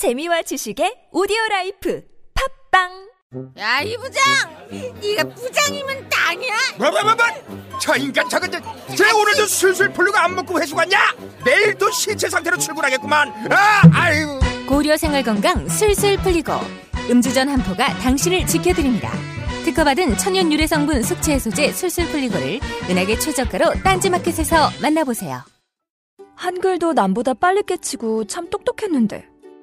재미와 지식의 오디오 life 팟빵 야, 이 부장! 네가 부장이면 다야? 뭐뭐뭐뭐 저 인간 저건 쟤 오늘도 술술 풀리고 안 먹고 회식 갔냐 내일도 시체 상태로 출근하겠구만 아 아유 고려 생활 건강 술술 풀리고 음주전 한포가 당신을 지켜드립니다. 특허받은 천연 유래 성분 숙취 해소제 술술 풀리고를 은하계 최저가로 딴지마켓에서 만나보세요. 한글도 남보다 빨리 깨치고 참 똑똑했는데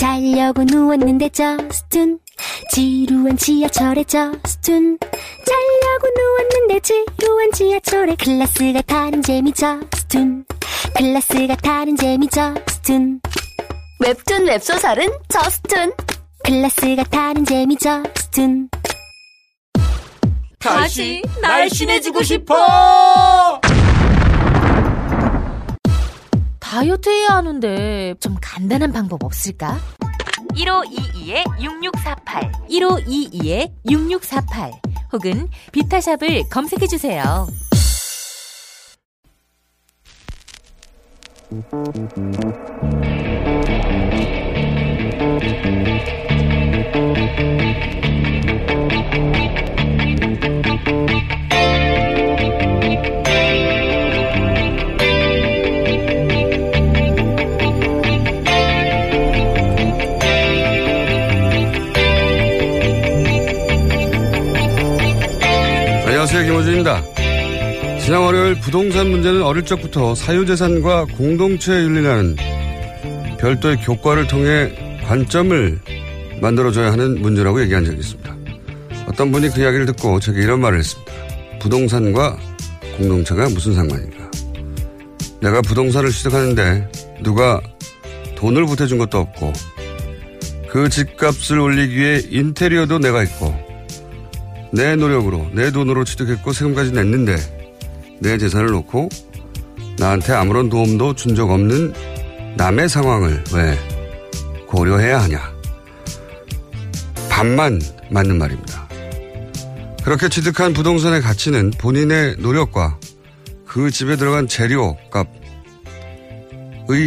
자려고 누웠는데 저스툰 지루한 지하철에 저스툰. 자려고 누웠는데 지루한 지하철에 클래스가 타는 재미 저스툰. 클래스가 타는 재미 저스툰. 웹툰 웹소설은 저스툰. 클래스가 타는 재미 저스툰. 다시 날씬해지고 싶어 다이어트 해야 하는데 좀 간단한 방법 없을까? 1522-6648 1522-6648 혹은 비타샵을 검색해 주세요. 김호준입니다. 지난 월요일 부동산 문제는 어릴 적부터 사유재산과 공동체 윤리라는 별도의 교과를 통해 관점을 만들어줘야 하는 문제라고 얘기한 적이 있습니다. 어떤 분이 그 이야기를 듣고 제게 이런 말을 했습니다. 부동산과 공동체가 무슨 상관인가? 내가 부동산을 취득하는데 누가 돈을 보태준 것도 없고 그 집값을 올리기 위해 인테리어도 내가 있고 내 노력으로 내 돈으로 취득했고 세금까지 냈는데 내 재산을 놓고 나한테 아무런 도움도 준 적 없는 남의 상황을 왜 고려해야 하냐. 반만 맞는 말입니다. 그렇게 취득한 부동산의 가치는 본인의 노력과 그 집에 들어간 재료 값의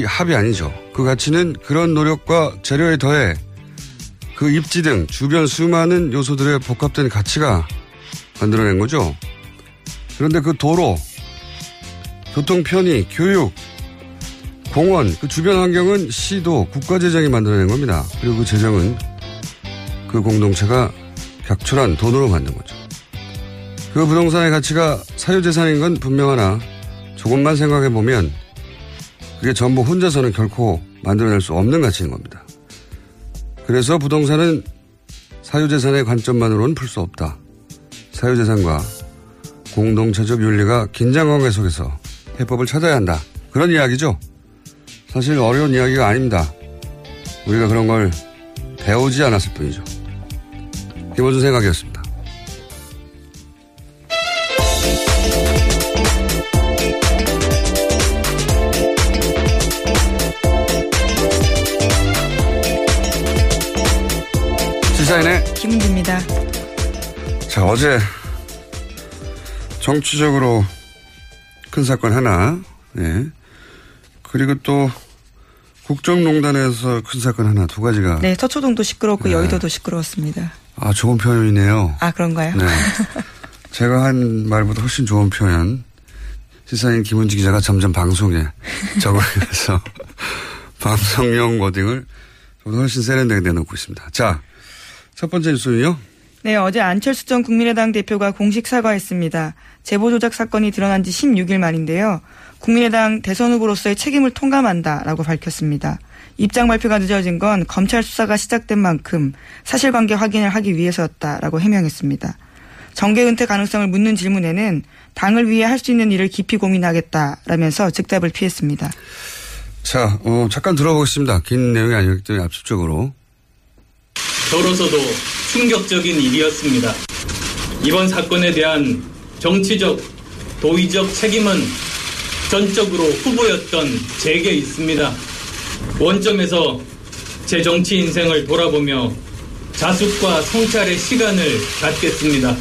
합이 아니죠. 그 가치는 그런 노력과 재료에 더해 그 입지 등 주변 수많은 요소들의 복합된 가치가 만들어낸 거죠. 그런데 그 도로, 교통 편의, 교육, 공원, 그 주변 환경은 시도 국가 재정이 만들어낸 겁니다. 그리고 그 재정은 그 공동체가 격출한 돈으로 만든 거죠. 그 부동산의 가치가 사유재산인 건 분명하나 조금만 생각해 보면 그게 전부 혼자서는 결코 만들어낼 수 없는 가치인 겁니다. 그래서 부동산은 사유재산의 관점만으로는 풀 수 없다. 사유재산과 공동체적 윤리가 긴장 관계 속에서 해법을 찾아야 한다. 그런 이야기죠. 사실 어려운 이야기가 아닙니다. 우리가 그런 걸 배우지 않았을 뿐이죠. 김호준 생각이었습니다. 어제 정치적으로 큰 사건 하나, 예. 그리고 또 국정농단에서 큰 사건 하나 두 가지가. 네, 서초동도 시끄럽고 네. 여의도도 시끄러웠습니다. 아, 좋은 표현이네요. 아, 그런가요? 네. 제가 한 말보다 훨씬 좋은 표현. 시사인 김은지 기자가 점점 방송에 적응해서 방송용 워딩을 훨씬 세련되게 내놓고 있습니다. 자, 첫 번째 뉴스는요. 네, 어제 안철수 전 국민의당 대표가 공식 사과했습니다. 제보 조작 사건이 드러난 지 16일 만인데요. 국민의당 대선 후보로서의 책임을 통감한다라고 밝혔습니다. 입장 발표가 늦어진 건 검찰 수사가 시작된 만큼 사실관계 확인을 하기 위해서였다라고 해명했습니다. 정계 은퇴 가능성을 묻는 질문에는 당을 위해 할 수 있는 일을 깊이 고민하겠다라면서 즉답을 피했습니다. 자, 어, 잠깐 들어보겠습니다. 긴 내용이 아니기 때문에 압축적으로. 저로서도 충격적인 일이었습니다. 이번 사건에 대한 정치적, 도의적 책임은 전적으로 후보였던 제게 있습니다. 원점에서 제 정치 인생을 돌아보며 자숙과 성찰의 시간을 갖겠습니다.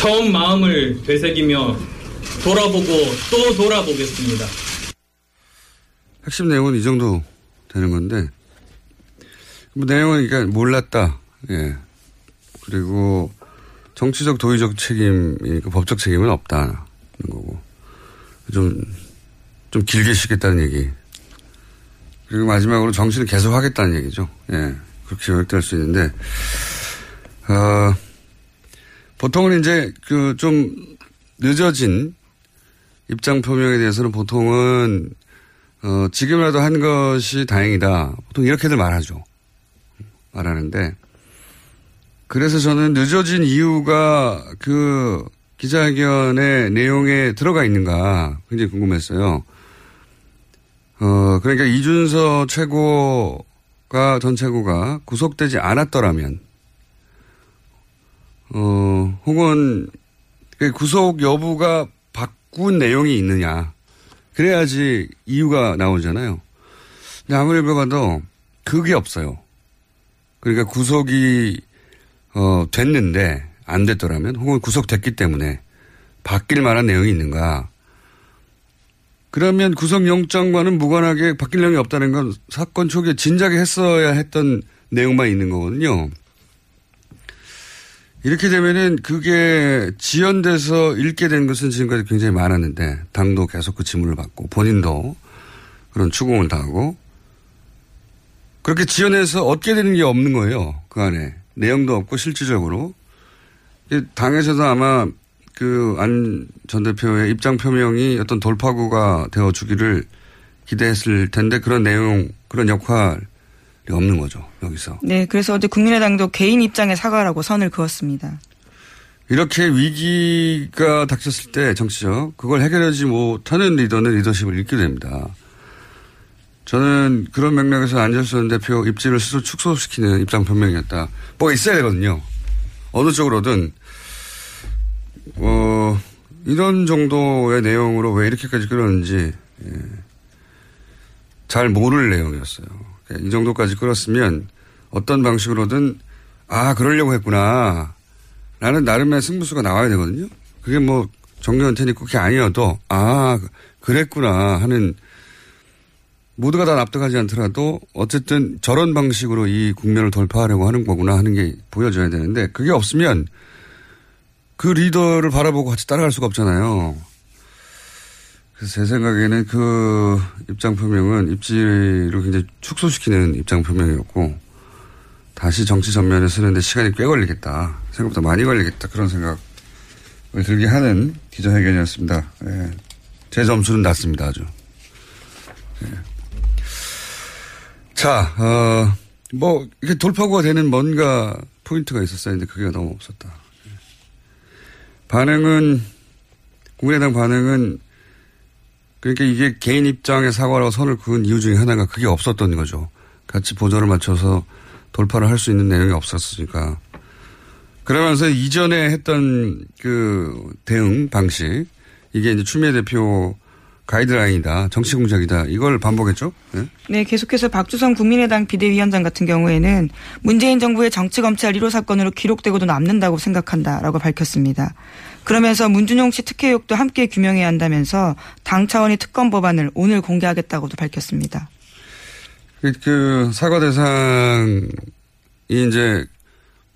처음 마음을 되새기며 돌아보고 또 돌아보겠습니다. 핵심 내용은 이 정도 되는 건데, 뭐 내용은 그러니까 몰랐다. 예. 그리고 정치적 도의적 책임, 그 법적 책임은 없다는 거고. 좀, 좀 길게 쉬겠다는 얘기. 그리고 마지막으로 정치는 계속 하겠다는 얘기죠. 예. 그렇게 요약될 수 있는데, 어, 보통은 이제 그 좀 늦어진 입장 표명에 대해서는 보통은 어, 지금이라도 한 것이 다행이다. 보통 이렇게들 말하죠. 말하는데, 그래서 저는 늦어진 이유가 그 기자회견의 내용에 들어가 있는가 굉장히 궁금했어요. 어, 그러니까 이준서 최고가, 전 최고가 구속되지 않았더라면, 어, 혹은 그 구속 여부가 바꾼 내용이 있느냐. 그래야지 이유가 나오잖아요. 아무리 봐도 그게 없어요. 그러니까 구속이, 어, 됐는데 안 됐더라면 혹은 구속됐기 때문에 바뀔 만한 내용이 있는가. 그러면 구속영장과는 무관하게 바뀔 내용이 없다는 건 사건 초기에 진작에 했어야 했던 내용만 있는 거거든요. 이렇게 되면은 그게 지연돼서 읽게 된 것은 지금까지 굉장히 많았는데 당도 계속 그 지문을 받고 본인도 그런 추궁을 당하고 그렇게 지연해서 얻게 되는 게 없는 거예요. 그 안에 내용도 없고 실질적으로 당에서도 아마 그 안 전 대표의 입장 표명이 어떤 돌파구가 되어 주기를 기대했을 텐데 그런 내용 그런 역할이 없는 거죠 여기서. 네, 그래서 어제 국민의당도 개인 입장의 사과라고 선을 그었습니다. 이렇게 위기가 닥쳤을 때 정치적 그걸 해결하지 못하는 리더는 리더십을 잃게 됩니다. 저는 그런 맥락에서 안철수 전 대표 입지를 스스로 축소시키는 입장 표명이었다. 뭐 있어야 되거든요. 어느 쪽으로든 어 이런 정도의 내용으로 왜 이렇게까지 끌었는지 예. 잘 모를 내용이었어요. 이 정도까지 끌었으면 어떤 방식으로든 아 그러려고 했구나 라는 나름의 승부수가 나와야 되거든요. 그게 뭐 정경태 있고 그게 아니어도 아 그랬구나 하는 모두가 다 납득하지 않더라도 어쨌든 저런 방식으로 이 국면을 돌파하려고 하는 거구나 하는 게 보여져야 되는데 그게 없으면 그 리더를 바라보고 같이 따라갈 수가 없잖아요. 그래서 제 생각에는 그 입장 표명은 입지를 굉장히 축소시키는 입장 표명이었고 다시 정치 전면에 서는데 시간이 꽤 걸리겠다. 생각보다 많이 걸리겠다. 그런 생각을 들게 하는 기자회견이었습니다. 예. 제 점수는 낮습니다. 아주. 예. 자, 어, 뭐, 이게 돌파구가 되는 뭔가 포인트가 있었어야 했는데 그게 너무 없었다. 반응은, 국민의당 반응은, 그러니까 이게 개인 입장의 사과라고 선을 그은 이유 중에 하나가 그게 없었던 거죠. 같이 보조를 맞춰서 돌파를 할 수 있는 내용이 없었으니까. 그러면서 이전에 했던 그 대응 방식, 이게 이제 추미애 대표 가이드라인이다. 정치 공작이다. 이걸 반복했죠? 네? 네, 계속해서 박주성 국민의당 비대위원장 같은 경우에는 문재인 정부의 정치 검찰 1호 사건으로 기록되고도 남는다고 생각한다라고 밝혔습니다. 그러면서 문준용 씨 특혜 의혹도 함께 규명해야 한다면서 당 차원의 특검 법안을 오늘 공개하겠다고도 밝혔습니다. 그, 그 사과 대상이 이제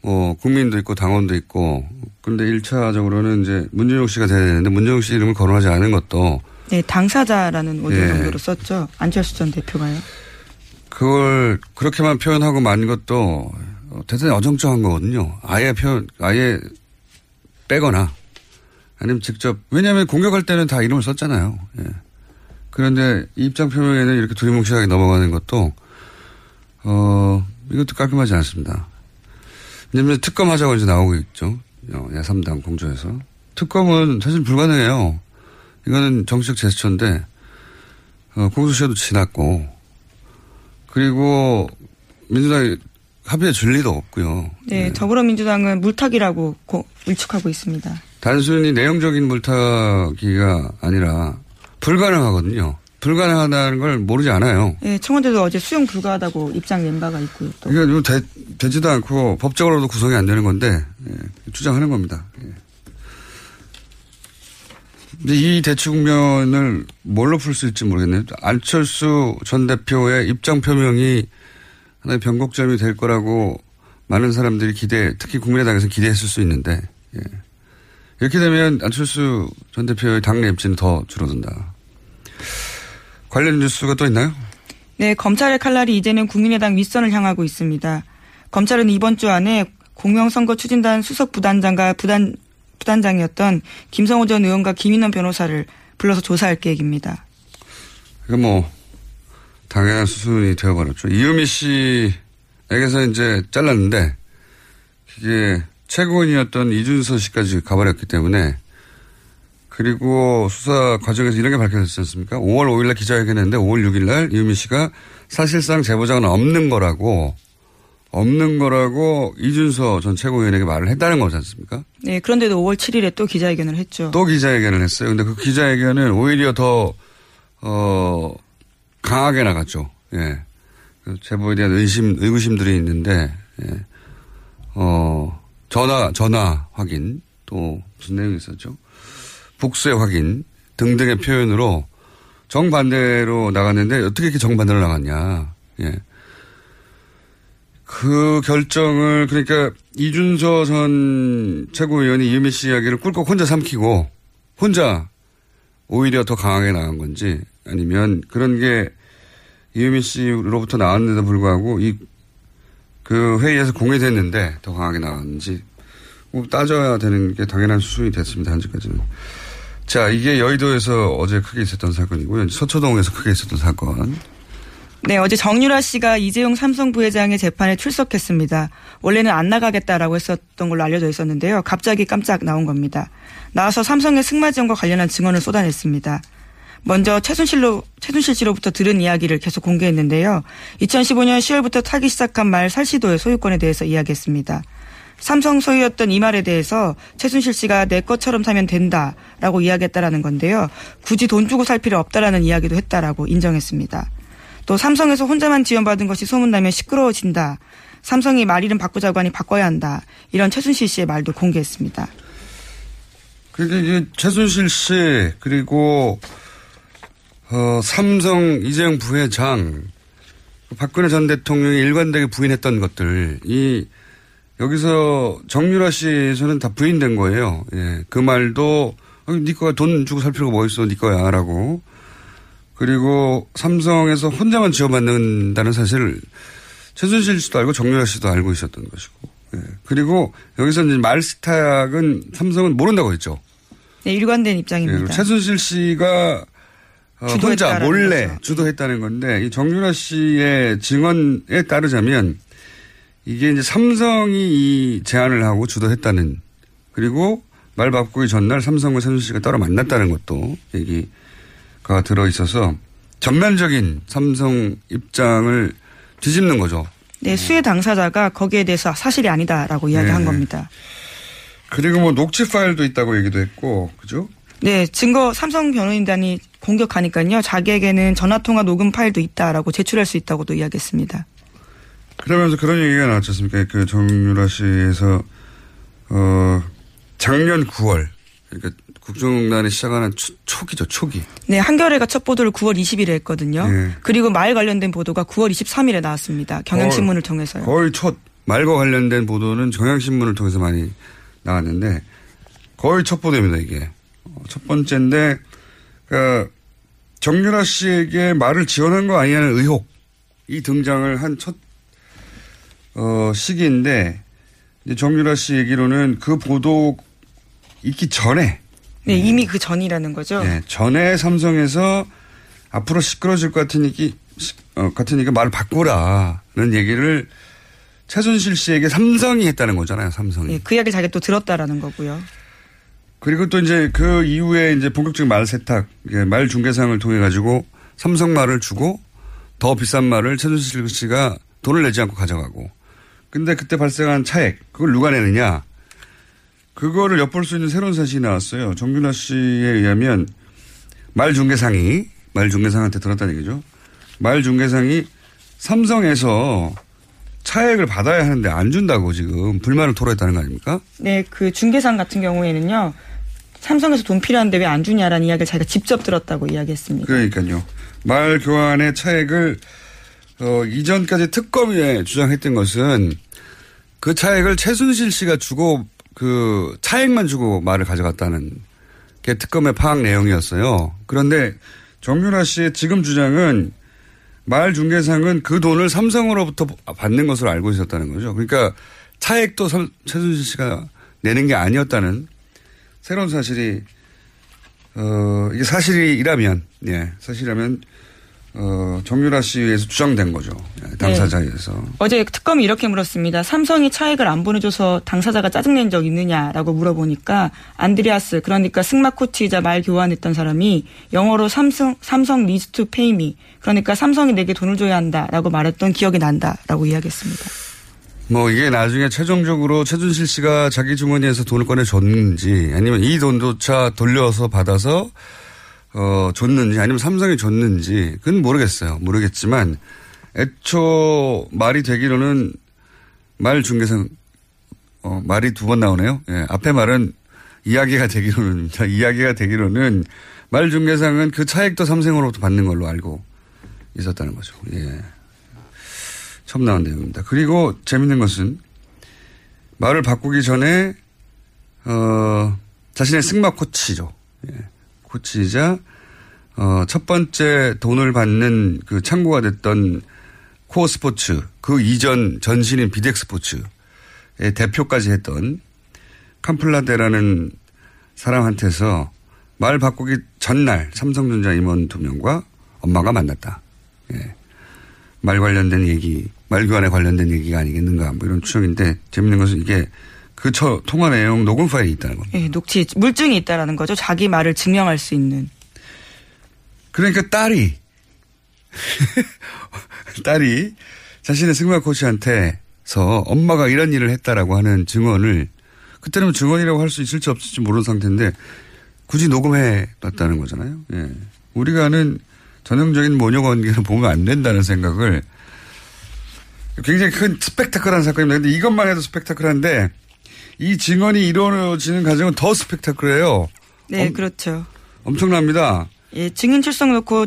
뭐 국민도 있고 당원도 있고 근데 1차적으로는 이제 문준용 씨가 돼야 되는데 문준용 씨 이름을 거론하지 않은 것도 네, 당사자라는 오디오 예. 정도로 썼죠. 안철수 전 대표가요. 그걸 그렇게만 표현하고 만 것도 대단히 어정쩡한 거거든요. 아예 표현, 아예 빼거나 아니면 직접 왜냐하면 공격할 때는 다 이름을 썼잖아요. 예. 그런데 입장 표명에는 이렇게 두리뭉실하게 넘어가는 것도 어 이것도 깔끔하지 않습니다. 왜냐면 특검하자고 이제 나오고 있죠. 야삼당 공조에서 특검은 사실 불가능해요. 이거는 정치적 제스처인데 어, 공소시효도 지났고 그리고 민주당이 합의에 줄 리도 없고요. 네, 더불어민주당은 물타기라고 고, 일축하고 있습니다. 단순히 내용적인 물타기가 아니라 불가능하거든요. 불가능하다는 걸 모르지 않아요. 네, 청와대도 어제 수용 불가하다고 입장 낸 바가 있고요. 또. 이게 뭐 되, 되지도 않고 법적으로도 구성이 안 되는 건데 예, 주장하는 겁니다. 예. 근데 이 대치 국면을 뭘로 풀 수 있을지 모르겠네요. 안철수 전 대표의 입장 표명이 하나의 변곡점이 될 거라고 많은 사람들이 기대, 특히 국민의당에서 기대했을 수 있는데, 예. 이렇게 되면 안철수 전 대표의 당내 입지는 더 줄어든다. 관련 뉴스가 또 있나요? 네, 검찰의 칼날이 이제는 국민의당 윗선을 향하고 있습니다. 검찰은 이번 주 안에 공명선거 추진단 수석 부단장과 부단 부단장이었던 김성호 전 의원과 김인원 변호사를 불러서 조사할 계획입니다. 이건 뭐 당연한 수순이 되어버렸죠. 이유미 씨에게서 이제 잘랐는데 이게 최고인이었던 이준서 씨까지 가버렸기 때문에 그리고 수사 과정에서 이런 게 밝혀졌지 않습니까? 5월 5일 날 기자회견했는데 5월 6일 날 이유미 씨가 사실상 제보자는 없는 거라고 없는 거라고 이준서 전 최고위원에게 말을 했다는 거지 않습니까? 네, 그런데도 5월 7일에 또 기자회견을 했죠. 또 기자회견을 했어요. 근데 그 기자회견은 오히려 더, 어, 강하게 나갔죠. 예. 그 제보에 대한 의심, 의구심들이 있는데, 예. 어, 전화, 전화 확인, 또 무슨 내용이 있었죠? 복수의 확인 등등의 표현으로 정반대로 나갔는데 어떻게 이렇게 정반대로 나갔냐. 예. 그 결정을 그러니까 이준서 전 최고위원이 이유미 씨 이야기를 꿀꺽 혼자 삼키고 혼자 오히려 더 강하게 나간 건지 아니면 그런 게 이유미 씨로부터 나왔는데도 불구하고 이 그 회의에서 공개됐는데 더 강하게 나왔는지 뭐 따져야 되는 게 당연한 수순이 됐습니다. 현재까지는. 자, 이게 여의도에서 어제 크게 있었던 사건이고요. 서초동에서 크게 있었던 사건. 네, 어제 정유라 씨가 이재용 삼성 부회장의 재판에 출석했습니다. 원래는 안 나가겠다라고 했었던 걸로 알려져 있었는데요. 갑자기 깜짝 나온 겁니다. 나와서 삼성의 승마 지원과 관련한 증언을 쏟아냈습니다. 먼저 최순실로 최순실 씨로부터 들은 이야기를 계속 공개했는데요. 2015년 10월부터 타기 시작한 말 살시도의 소유권에 대해서 이야기했습니다. 삼성 소유였던 이 말에 대해서 최순실 씨가 내 것처럼 사면 된다라고 이야기했다라는 건데요. 굳이 돈 주고 살 필요 없다라는 이야기도 했다라고 인정했습니다. 또 삼성에서 혼자만 지원받은 것이 소문나면 시끄러워진다. 삼성이 말 이름 바꾸자고 하니 바꿔야 한다. 이런 최순실 씨의 말도 공개했습니다. 그게 이제 최순실 씨 그리고 어, 삼성 이재용 부회장 박근혜 전 대통령이 일관되게 부인했던 것들 이 여기서 정유라 씨에서는 다 부인된 거예요. 예. 그 말도 네 거야 돈 주고 살 필요가 뭐 있어 네 거야라고 그리고 삼성에서 혼자만 지원받는다는 사실을 최순실 씨도 알고 정유라 씨도 알고 있었던 것이고 예. 그리고 여기서 이제 말스타약은 삼성은 모른다고 했죠. 네, 일관된 입장입니다. 예. 최순실 씨가 어, 혼자 몰래 거죠. 주도했다는 건데 이 정유라 씨의 증언에 따르자면 이게 이제 삼성이 이 제안을 하고 주도했다는 그리고 말 바꾸기 전날 삼성과 최순실 씨가 따로 만났다는 것도 얘기 가 들어 있어서 전면적인 삼성 입장을 뒤집는 거죠. 네, 수혜 당사자가 거기에 대해서 사실이 아니다라고 이야기한 네. 겁니다. 그리고 뭐 녹취 파일도 있다고 얘기도 했고, 그죠? 네, 증거 삼성 변호인단이 공격하니까요. 자기에게는 전화통화 녹음 파일도 있다라고 제출할 수 있다고도 이야기했습니다. 그러면서 그런 얘기가 나왔지 않습니까? 그 정유라 씨에서, 어, 작년 9월, 그러니까 국정농단이 시작하는 초, 초기죠, 초기. 네, 한겨레가 첫 보도를 9월 20일에 했거든요. 네. 그리고 말 관련된 보도가 9월 23일에 나왔습니다. 경향신문을 통해서요. 거의 첫 말과 관련된 보도는 경향신문을 통해서 많이 나왔는데 거의 첫 보도입니다, 이게. 첫 번째인데, 그, 정유라 씨에게 말을 지원한 거 아니냐는 의혹이 등장을 한 첫, 어, 시기인데, 정유라 씨 얘기로는 그 보도 있기 전에. 네, 이미 그 전이라는 거죠. 네, 전에 삼성에서 앞으로 시끄러질 것 같으니까, 어, 같으니까 말을 바꾸라는 얘기를 최순실 씨에게 삼성이 했다는 거잖아요, 삼성이. 네, 그 이야기를 자기가 또 들었다라는 거고요. 그리고 또 이제 그 이후에 이제 본격적인 말 세탁, 말 중개상을 통해 가지고 삼성 말을 주고 더 비싼 말을 최순실 씨가 돈을 내지 않고 가져가고. 근데 그때 발생한 차액, 그걸 누가 내느냐? 그거를 엿볼 수 있는 새로운 사실이 나왔어요. 정균아 씨에 의하면 말 중개상이, 말 중개상한테 들었다는 얘기죠. 말 중개상이 삼성에서 차액을 받아야 하는데 안 준다고 지금 불만을 토로했다는 거 아닙니까? 네, 그 중개상 같은 경우에는요. 삼성에서 돈 필요한데 왜 안 주냐라는 이야기를 자기가 직접 들었다고 이야기했습니다. 그러니까요. 말 교환의 차액을 어, 이전까지 특검위에 주장했던 것은 그 차액을 최순실 씨가 주고 그 차액만 주고 말을 가져갔다는 게 특검의 파악 내용이었어요. 그런데 정윤아 씨의 지금 주장은 말 중개상은 그 돈을 삼성으로부터 받는 것으로 알고 있었다는 거죠. 그러니까 차액도 삼, 최순실 씨가 내는 게 아니었다는 새로운 사실이 어 이게 사실이라면 예 사실이라면 어 정유라 씨에 의해서 주장된 거죠 예, 당사자에 의해서 네. 어제 특검이 이렇게 물었습니다. 삼성이 차액을 안 보내줘서 당사자가 짜증낸 적 있느냐라고 물어보니까 안드레아스 그러니까 승마 코치이자 말 교환했던 사람이 영어로 삼성 삼성 must pay me 그러니까 삼성이 내게 돈을 줘야 한다라고 말했던 기억이 난다라고 이야기했습니다. 뭐 이게 나중에 최종적으로 최순실 씨가 자기 주머니에서 돈을 꺼내 줬는지 아니면 이 돈조차 돌려서 받아서 어 줬는지 아니면 삼성이 줬는지 그건 모르겠어요. 모르겠지만 애초 말이 되기로는 말 중개상 어 말이 두 번 나오네요. 예. 앞에 말은 이야기가 되기로는 이야기가 되기로는 말 중개상은 그 차액도 삼성으로부터 받는 걸로 알고 있었다는 거죠. 예. 처음 나온 내용입니다. 그리고 재밌는 것은 말을 바꾸기 전에 어 자신의 승마 코치죠. 예. 코치이자 어, 첫 번째 돈을 받는 그 창구가 됐던 코어 스포츠 그 이전 전신인 비덱 스포츠의 대표까지 했던 캄플라데라는 사람한테서 말 바꾸기 전날 삼성전자 임원 두 명과 엄마가 만났다. 예. 말 관련된 얘기, 말 교환에 관련된 얘기가 아니겠는가, 뭐 이런 추정인데, 재밌는 것은 이게 그 처, 통화 내용 녹음 파일이 있다는 겁니다. 예, 녹취 물증이 있다라는 거죠. 자기 말을 증명할 수 있는. 그러니까 딸이, 딸이 자신의 승마 코치한테서 엄마가 이런 일을 했다라고 하는 증언을 그때는 증언이라고 할 수 있을지 없을지 모르는 상태인데 굳이 녹음해 놨다는 거잖아요. 예. 우리가 아는 전형적인 모녀 관계를 보면 안 된다는 생각을 굉장히 큰 스펙타클한 사건입니다. 근데 이것만 해도 스펙타클한데 이 증언이 이루어지는 과정은 더 스펙타클해요. 네, 엄, 그렇죠. 엄청납니다. 예, 증인 출석 놓고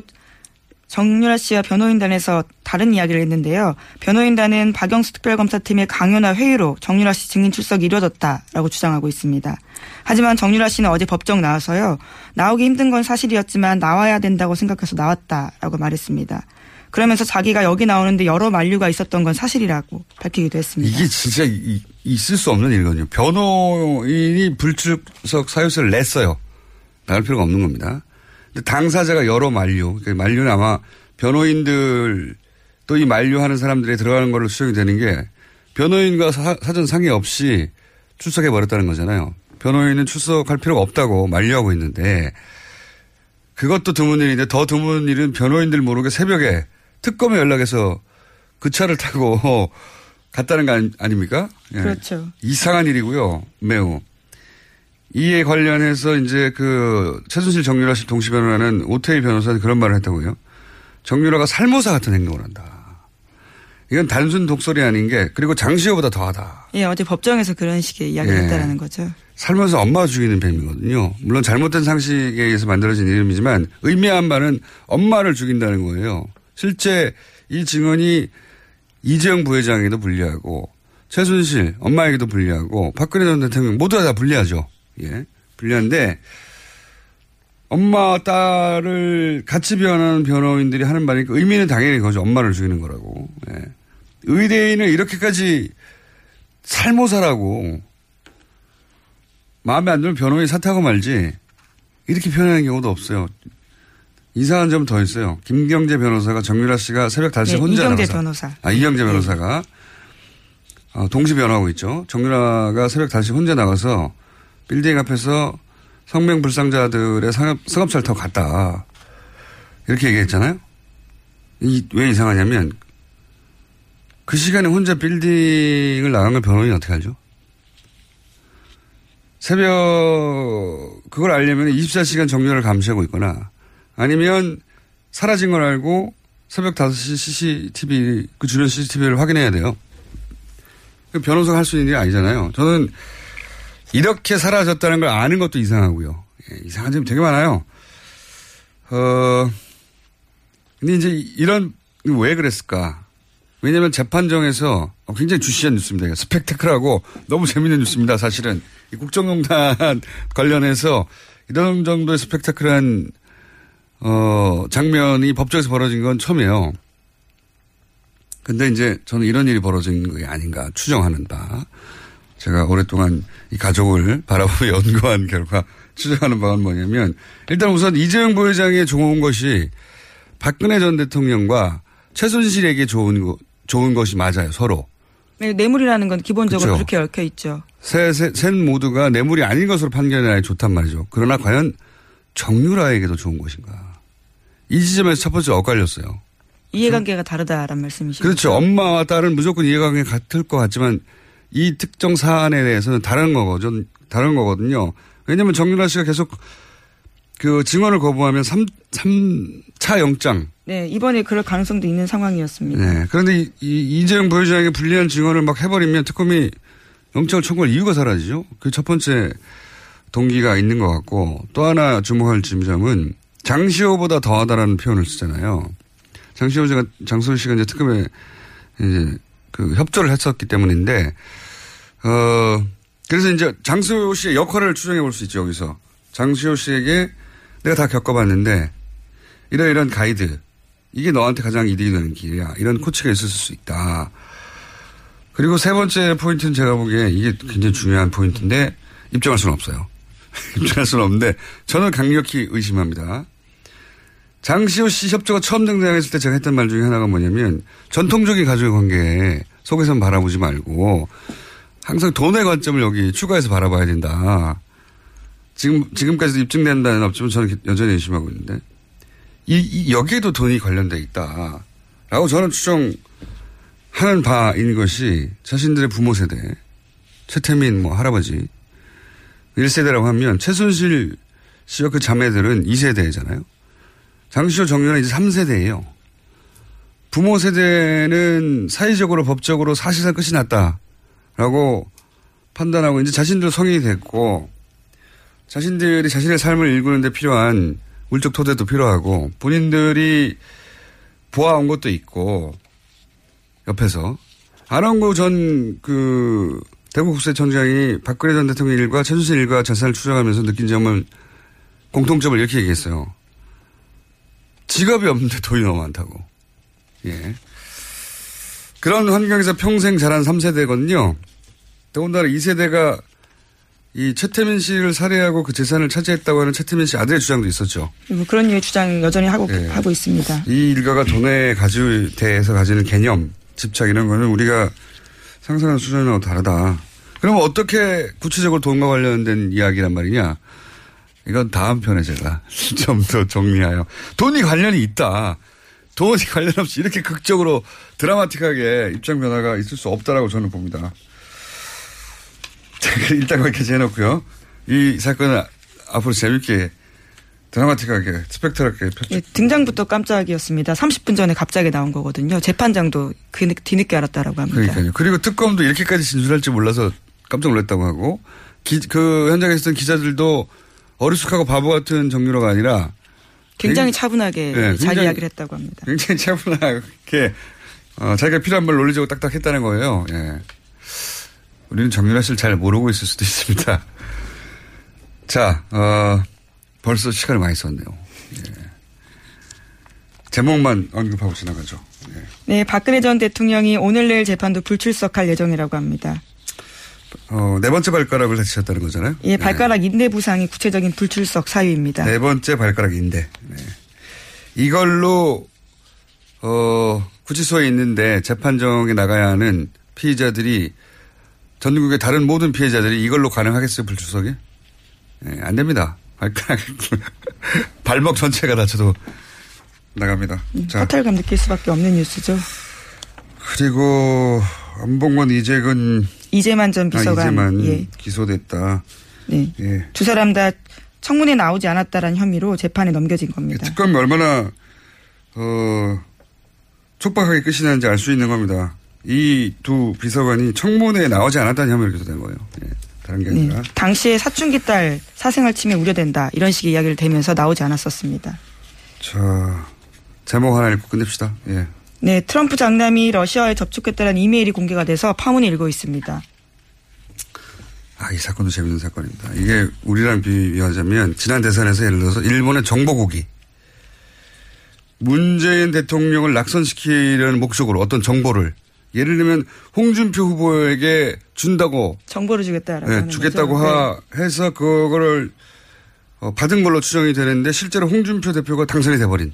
정유라 씨와 변호인단에서 다른 이야기를 했는데요. 변호인단은 박영수 특별검사팀의 강요나 회의로 정유라 씨 증인 출석이 이루어졌다라고 주장하고 있습니다. 하지만 정유라 씨는 어제 법정 나와서요. 나오기 힘든 건 사실이었지만 나와야 된다고 생각해서 나왔다라고 말했습니다. 그러면서 자기가 여기 나오는데 여러 만류가 있었던 건 사실이라고 밝히기도 했습니다. 이게 진짜 이, 있을 수 없는 일이거든요. 변호인이 불출석 사유서를 냈어요. 나올 필요가 없는 겁니다. 근데 당사자가 여러 만류, 그러니까 만류는 아마 변호인들 또 이 만류하는 사람들이 들어가는 걸로 추정이 되는 게 변호인과 사, 사전 상의 없이 출석해 버렸다는 거잖아요. 변호인은 출석할 필요가 없다고 만류하고 있는데 그것도 드문 일인데 더 드문 일은 변호인들 모르게 새벽에 특검에 연락해서 그 차를 타고 갔다는 거 아닙니까? 예. 그렇죠. 이상한 일이고요. 매우. 이에 관련해서 이제 그 최순실 정유라 씨 동시 변호라는 오태희 변호사는 그런 말을 했다고요. 정유라가 살모사 같은 행동을 한다. 이건 단순 독설이 아닌 게 그리고 장시호보다 더하다. 예, 어제 법정에서 그런 식의 이야기를 예. 했다라는 거죠. 살면서 엄마 죽이는 뱀이거든요. 물론 잘못된 상식에 의해서 만들어진 이름이지만 의미한 바는 엄마를 죽인다는 거예요. 실제 이 증언이 이재용 부회장에게도 불리하고 최순실 엄마에게도 불리하고 박근혜 전 대통령 모두 다 불리하죠. 예. 불리한데 엄마 딸을 같이 변하는 변호인들이 하는 말이니까 의미는 당연히 그거죠. 엄마를 죽이는 거라고. 예. 의대인을 이렇게까지 살모사라고 마음에 안 들면 변호인 사퇴하고 말지 이렇게 표현하는 경우도 없어요. 이상한 점 더 있어요. 김경재 변호사가 정유라 씨가 새벽 다시 네, 혼자 이경재 변호사. 아 이경재 변호사가 어, 동시 변호하고 있죠. 정유라가 새벽 다시 혼자 나가서 빌딩 앞에서 성명 불상자들의 상업, 승합차를 타고 갔다. 이렇게 얘기했잖아요. 이, 왜 이상하냐면 그 시간에 혼자 빌딩을 나간 걸 변호인이 어떻게 알죠? 새벽 그걸 알려면 24시간 정렬을 감시하고 있거나 아니면 사라진 걸 알고 새벽 5시 CCTV 그 주변 CCTV를 확인해야 돼요. 그 변호사가 할 수 있는 일이 아니잖아요. 저는 이렇게 사라졌다는 걸 아는 것도 이상하고요. 예, 이상한 점이 되게 많아요. 어, 근데 이제 이런, 왜 그랬을까? 왜냐면 재판정에서 굉장히 주시한 뉴스입니다. 스펙테클하고 너무 재밌는 뉴스입니다. 사실은. 이 국정농단 관련해서 이런 정도의 스펙테클한 어, 장면이 법정에서 벌어진 건 처음이에요. 근데 이제 저는 이런 일이 벌어진 게 아닌가 추정하는 바. 제가 오랫동안 이 가족을 바라보며 연구한 결과 추정하는 바가 뭐냐면 일단 우선 이재용 부회장에 좋은 것이 박근혜 전 대통령과 최순실에게 좋은, 거, 좋은 것이 맞아요, 서로. 네, 뇌물이라는 건 기본적으로. 그렇게 얽혀 있죠. 셋, 셋, 셋 모두가 뇌물이 아닌 것으로 판결해야 좋단 말이죠. 그러나 과연 정유라에게도 좋은 것인가. 이 지점에서 첫 번째 엇갈렸어요. 이해관계가 다르다란 말씀이시죠. 그렇죠. 엄마와 딸은 무조건 이해관계 같을 것 같지만 이 특정 사안에 대해서는 다른 거거든, 다른 거거든요. 왜냐면 정유라 씨가 계속 그 증언을 거부하면 3, 삼차 영장. 네, 이번에 그럴 가능성도 있는 상황이었습니다. 네. 그런데 이, 이, 이재용 부회장에게 불리한 증언을 막 해버리면 특검이 영장을 청구할 이유가 사라지죠. 그 첫 번째 동기가 있는 것 같고 또 하나 주목할 점은 장시호보다 더하다라는 표현을 쓰잖아요. 장시호 씨가 장소희 씨가 이제 특검에 이제 그 협조를 했었기 때문인데 어 그래서 이제 장시호 씨의 역할을 추정해 볼 수 있죠 여기서 장시호 씨에게 내가 다 겪어봤는데 이런 이런 가이드 이게 너한테 가장 이득이 되는 길이야 이런 코치가 있었을 수 있다. 그리고 세 번째 포인트는 제가 보기에 이게 굉장히 중요한 포인트인데 입증할 수는 없어요. 입증할 수는 없는데 저는 강력히 의심합니다. 장시호 씨 협조가 처음 등장했을 때 제가 했던 말 중에 하나가 뭐냐면 전통적인 가족의 관계 속에선 바라보지 말고 항상 돈의 관점을 여기 추가해서 바라봐야 된다. 지금, 지금까지도 입증된 바는 없지만 저는 여전히 의심하고 있는데 이, 이 여기에도 돈이 관련돼 있다. 라고 저는 추정하는 바인 것이 자신들의 부모 세대, 최태민 뭐 할아버지 1세대라고 하면 최순실 씨와 그 자매들은 2세대잖아요. 장시호 정유는 이제 3세대예요. 부모 세대는 사회적으로 법적으로 사실상 끝이 났다라고 판단하고 이제 자신들 성인이 됐고 자신들이 자신의 삶을 일구는데 필요한 물적 토대도 필요하고 본인들이 보아온 것도 있고 옆에서 안원구 전 그 대구국세청장이 박근혜 전 대통령 일과 최순실 일과 자산을 추적하면서 느낀 점은 공통점을 이렇게 얘기했어요. 직업이 없는데 돈이 너무 많다고. 예. 그런 환경에서 평생 자란 3세대거든요. 더군다나 2세대가 이 최태민 씨를 살해하고 그 재산을 차지했다고 하는 최태민 씨 아들의 주장도 있었죠. 뭐 그런 류의 주장 여전히 하고 예. 하고 있습니다. 이 일가가 돈에 가지고 대해서 가지는 개념, 집착 이런 거는 우리가 상상하는 수준하고 다르다. 그러면 어떻게 구체적으로 돈과 관련된 이야기란 말이냐? 이건 다음 편에 제가 좀 더 정리하여. 돈이 관련이 있다. 돈이 관련 없이 이렇게 극적으로 드라마틱하게 입장 변화가 있을 수 없다라고 저는 봅니다. 자, 일단 거기까지 해놓고요. 이 사건은 앞으로 재밌게 드라마틱하게 스펙트럴하게 펼쳐. 예, 등장부터 깜짝이었습니다. 30분 전에 갑자기 나온 거거든요. 재판장도 그 늦- 뒤늦게 알았다라고 합니다. 그러니까요. 그리고 특검도 이렇게까지 진술할 줄 몰라서 깜짝 놀랐다고 하고 기- 그 현장에 있었던 기자들도 어리숙하고 바보 같은 정유라가 아니라 굉장히 굉- 차분하게 네, 자기 굉장히- 이야기를 했다고 합니다. 굉장히 차분하게 어, 자기가 필요한 말 논리적으로 딱딱 했다는 거예요. 예. 우리는 정유라 씨를 잘 모르고 있을 수도 있습니다. 자, 어, 벌써 시간을 많이 썼네요. 예. 제목만 언급하고 지나가죠. 예. 네, 박근혜 전 대통령이 오늘 내일 재판도 불출석할 예정이라고 합니다. 어, 네 번째 발가락을 다치셨다는 거잖아요. 예, 발가락 인대 부상이 구체적인 불출석 사유입니다. 네 번째 발가락인데 네. 이걸로 어 구치소에 있는데 재판정에 나가야 하는 피해자들이 전국의 다른 모든 피해자들이 이걸로 가능하겠어요 불출석이? 네, 안 됩니다. 발가락 발목 전체가 다쳐도 나갑니다. 자, 허탈감 느낄 수밖에 없는 뉴스죠. 그리고 안봉건 이재근 이재만 전 아, 비서관. 이재만 예. 기소됐다. 네. 예. 두 사람 다 청문회 나오지 않았다라는 혐의로 재판에 넘겨진 겁니다. 특검이 얼마나 어 촉박하게 끝이 나는지 알 수 있는 겁니다. 이 두 비서관이 청문회에 나오지 않았다는 혐의로 기소된 거예요. 예. 다른 게 네. 아니라. 당시에 사춘기 딸 사생활 침해 우려된다 이런 식의 이야기를 대면서 나오지 않았었습니다. 자 제목 하나 읽고 끝냅시다. 예. 네, 트럼프 장남이 러시아에 접촉했다는 이메일이 공개가 돼서 파문이 일고 있습니다. 아, 이 사건도 재밌는 사건입니다. 이게 우리랑 비교하자면 지난 대선에서 예를 들어서 일본의 정보국이 문재인 대통령을 낙선시키려는 목적으로 어떤 정보를 예를 들면 홍준표 후보에게 준다고 정보를 주겠다라고 네, 주겠다고 거죠. 하, 해서 그거를 어, 받은 걸로 추정이 되는데 실제로 홍준표 대표가 당선이 돼버린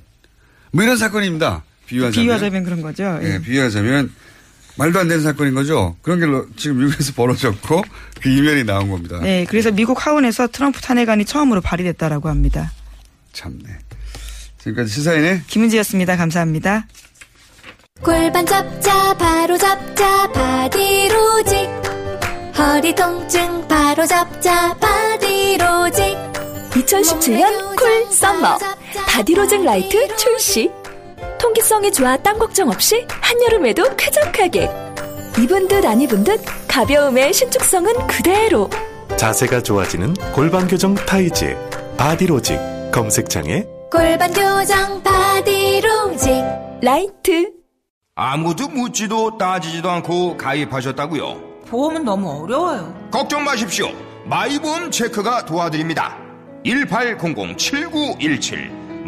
뭐 이런 사건입니다. 네. 비유하자면. 비유하자면 그런 거죠. 예, 예. 비유하자면 말도 안 되는 사건인 거죠. 그런 게 러- 지금 미국에서 벌어졌고 그 이면이 나온 겁니다. 네, 그래서 미국 하원에서 트럼프 탄핵안이 처음으로 발의됐다라고 합니다. 참네. 지금까지 시사인의 김은지였습니다. 감사합니다. 골반 잡자 바로 잡자 바디로직 허리 통증 바로 잡자 바디로직 2017년 cool summer 바디로직 라이트 출시. 통기성이 좋아 땀 걱정 없이 한여름에도 쾌적하게. 입은 듯 안 입은 듯 가벼움에 신축성은 그대로. 자세가 좋아지는 골반 교정 타이즈 바디로직 검색창에 골반 교정 바디로직 라이트. 아무도 묻지도 따지지도 않고 가입하셨다고요? 보험은 너무 어려워요. 걱정 마십시오. 마이보험 체크가 도와드립니다. 1800-7917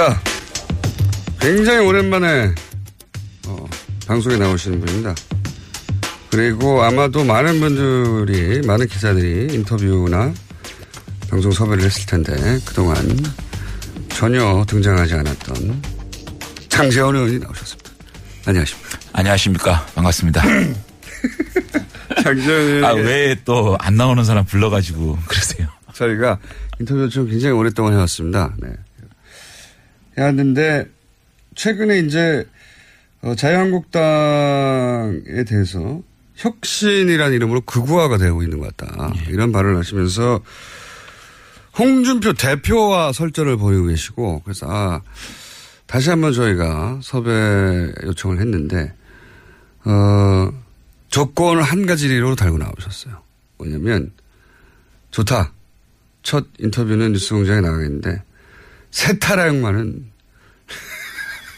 자, 굉장히 오랜만에 어, 방송에 나오시는 분입니다. 그리고 아마도 많은 분들이 많은 기자들이 인터뷰나 방송 섭외를 했을 텐데 그동안 전혀 등장하지 않았던 장재원 의원이 나오셨습니다. 안녕하십니까. 안녕하십니까. 반갑습니다. 장재원 의원. 아, 왜 또 안 나오는 사람 불러가지고 그러세요? 저희가 인터뷰 좀 굉장히 오랫동안 해왔습니다. 네. 해왔는데, 최근에 이제, 어, 자유한국당에 대해서 혁신이라는 이름으로 극우화가 되고 있는 것 같다. 이런 발언을 하시면서 홍준표 대표와 설전을 벌이고 계시고, 그래서, 아, 다시 한번 저희가 섭외 요청을 했는데, 어, 조건을 한 가지로 달고 나오셨어요. 뭐냐면, 좋다. 첫 인터뷰는 뉴스공장에 나가겠는데 세타령만은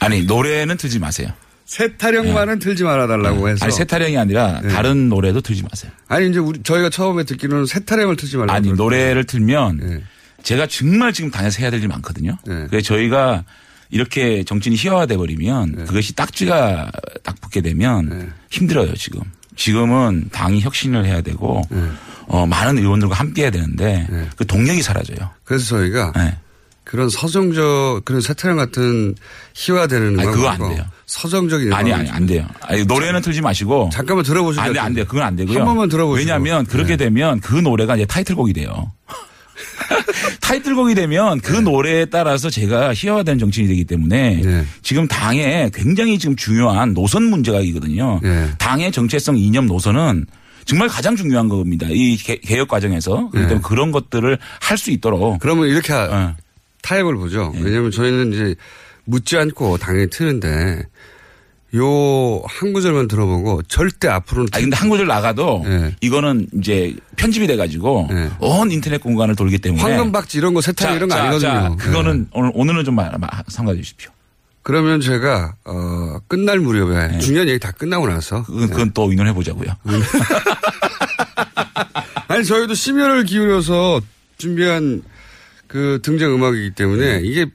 아니 노래는 틀지 마세요. 세타령만은 틀지 말아달라고 해서 네. 아니 세타령이 아니라 네. 다른 노래도 틀지 마세요. 아니 이제 우리 저희가 처음에 듣기로는 세타령을 틀지 말라고 아니 그러더라고요. 노래를 틀면 네. 제가 정말 지금 당에서 해야 될 일이 많거든요. 그래서 저희가 이렇게 정치인이 희화화돼 버리면 네. 그것이 딱지가 딱 붙게 되면 힘들어요 지금. 지금은 당이 혁신을 해야 되고 네. 어, 많은 의원들과 함께 해야 되는데 그 동력이 사라져요. 그래서 저희가 네. 그런 서정적 그런 세타령 같은 희화되는 아니, 음악 그거 안 말고 돼요. 서정적인 아니 아니 안 돼요. 아니, 노래는 틀지 마시고 잠깐만 들어보시죠. 안 돼, 안 돼. 그건 안 되고요. 한 번만 들어보시고. 왜냐하면 그렇게 되면 그 노래가 이제 타이틀곡이 돼요. 타이틀곡이 되면 그 노래에 따라서 제가 희화화된 정치인이 되기 때문에 지금 당에 굉장히 지금 중요한 노선 문제가 있거든요. 당의 정체성 이념 노선은 정말 가장 중요한 겁니다. 이 개, 혁 과정에서. 그렇기 때문에 그런 것들을 할 수 있도록. 그러면 이렇게 타협을 보죠. 네. 왜냐하면 저희는 이제 묻지 않고 당연히 트는데 요 한 구절만 들어보고 절대 앞으로는 아 근데 한 구절 나가도 네. 이거는 이제 편집이 돼가지고 온 인터넷 공간을 돌기 때문에 황금박지 이런 거 세탁 자, 이런 거 자, 아니거든요. 자, 그거는 네. 오늘 오늘은 좀 삼가해 주십시오. 그러면 제가 어 끝날 무렵에 중요한 얘기 다 끝나고 나서 네. 그건, 그건 또 의논해 보자고요. 아니 저희도 심혈을 기울여서 준비한 그 등장 음악이기 때문에 네. 이게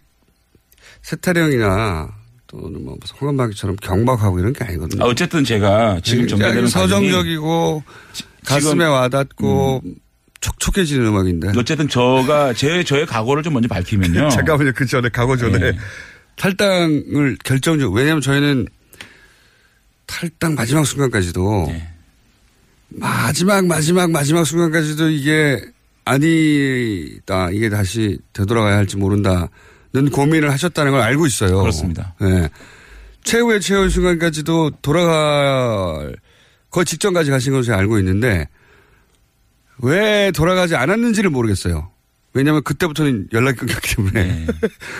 세타령이나 또는 뭐 황금박이처럼 경박하고 이런 게 아니거든요. 아, 어쨌든 제가 지금 굉장히 전개되는 서정적이고 가슴에 와닿고 촉촉해지는 음악인데. 어쨌든 저가 제 저의 각오를 좀 먼저 밝히면요. 잠깐만요. 그 전에 각오 전에 네. 탈당을 결정적 왜냐하면 저희는 탈당 마지막 순간까지도 네. 마지막 마지막 마지막 순간까지도 이게 아니다 이게 다시 되돌아가야 할지 모른다는 고민을 하셨다는 걸 알고 있어요. 그렇습니다. 네. 최후의 최후의 순간까지도 돌아갈 거의 직전까지 가신 것을 제가 알고 있는데 왜 돌아가지 않았는지를 모르겠어요. 왜냐하면 그때부터는 연락이 끊겼기 때문에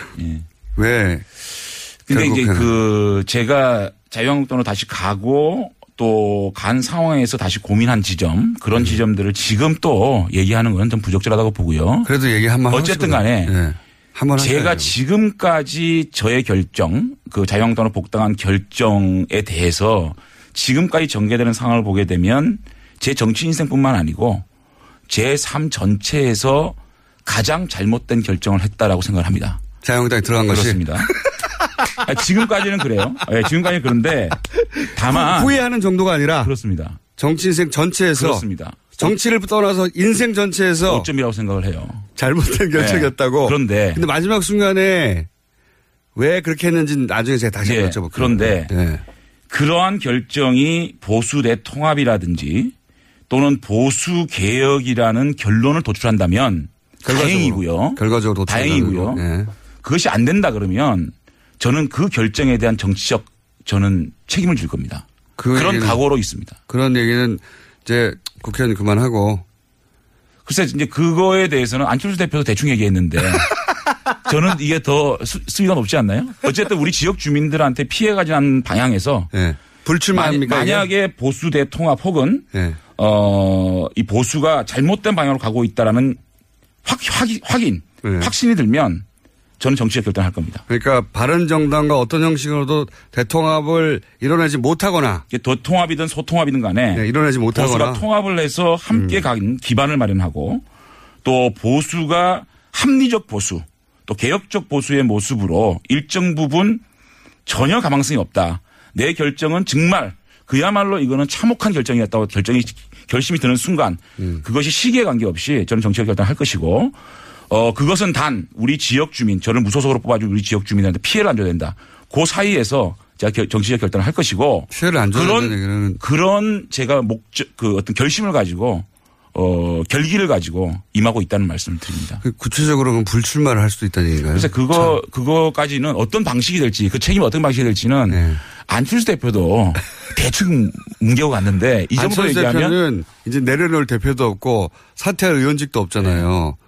왜 근데 이제. 그 제가 자유한국당으로 다시 가고 또 간 상황에서 다시 고민한 지점 그런 지점들을 지금 또 얘기하는 건 좀 부적절하다고 보고요. 그래도 얘기 한번 어쨌든 간에 한번 제가. 지금까지 저의 결정, 그 자유한국당으로 복당한 결정에 대해서 지금까지 전개되는 상황을 보게 되면 제 정치 인생뿐만 아니고 제 삶 전체에서 가장 잘못된 결정을 했다라고 생각을 합니다. 자유한국당에 들어간 것이 그렇습니다. 아, 지금까지는 그래요. 예, 지금까지는 그런데 다만 후회하는 정도가 아니라 그렇습니다. 정치 인생 전체에서 그렇습니다. 정치를 떠나서 인생 전체에서 오점이라고 생각을 해요. 잘못된 결정이었다고. 네. 그런데 근데 마지막 순간에 왜 그렇게 했는지 나중에 제가 다시 예, 한번 여쭤볼게요. 그런데 예. 그러한 결정이 보수 대 통합이라든지 또는 보수 개혁이라는 결론을 도출한다면 결과적으로, 다행이고요. 결과적으로 다행이고요. 거. 예. 그것이 안 된다 그러면 저는 그 결정에 대한 정치적 저는 책임을 질 겁니다. 그 그런 얘기는- 각오로 있습니다. 그런 얘기는 이제 국회의원 그만하고 글쎄 이제 그거에 대해서는 안철수 대표도 대충 얘기했는데 저는 이게 더 수, 수위가 높지 않나요? 어쨌든 우리 지역 주민들한테 피해가지 않는 방향에서 예. 불출마합니까? 만약- 만약에 보수 대 통합 혹은 예. 어, 이 보수가 잘못된 방향으로 가고 있다라는 확, 확, 확인, 네. 확신이 들면 저는 정치적 결단할 겁니다. 그러니까 바른 정당과 어떤 형식으로도 대통합을 이뤄내지 못하거나 이게 더 통합이든 소통합이든 간에 네, 이뤄내지 못하거나 음. 보수가 통합을 해서 함께 간 기반을 마련하고 또 보수가 합리적 보수 또 개혁적 보수의 모습으로 일정 부분 전혀 가망성이 없다. 내 결정은 정말 그야말로 이거는 참혹한 결정이었다고 결정이 결심이 드는 순간 음. 그것이 시기에 관계없이 저는 정치적 결단을 할 것이고 어 그것은 단 우리 지역 주민 저를 무소속으로 뽑아준 우리 지역 주민한테 피해를 안 줘야 된다. 그 사이에서 제가 결- 정치적 결단을 할 것이고 피해를 안 줘야 그런 얘기는 그런 제가 목적 그 어떤 결심을 가지고 어 결기를 가지고 임하고 있다는 말씀을 드립니다. 그 구체적으로 그럼 불출마를 할 수도 있다는 얘기인가요? 그래서 그거 그거까지는 어떤 방식이 될지 그 책임이 어떤 방식이 될지는 네. 안철수 대표도 대충 뭉개고 갔는데 이 정도 얘기하면 대표는 이제 내려놓을 대표도 없고 사퇴할 의원직도 없잖아요. 근데,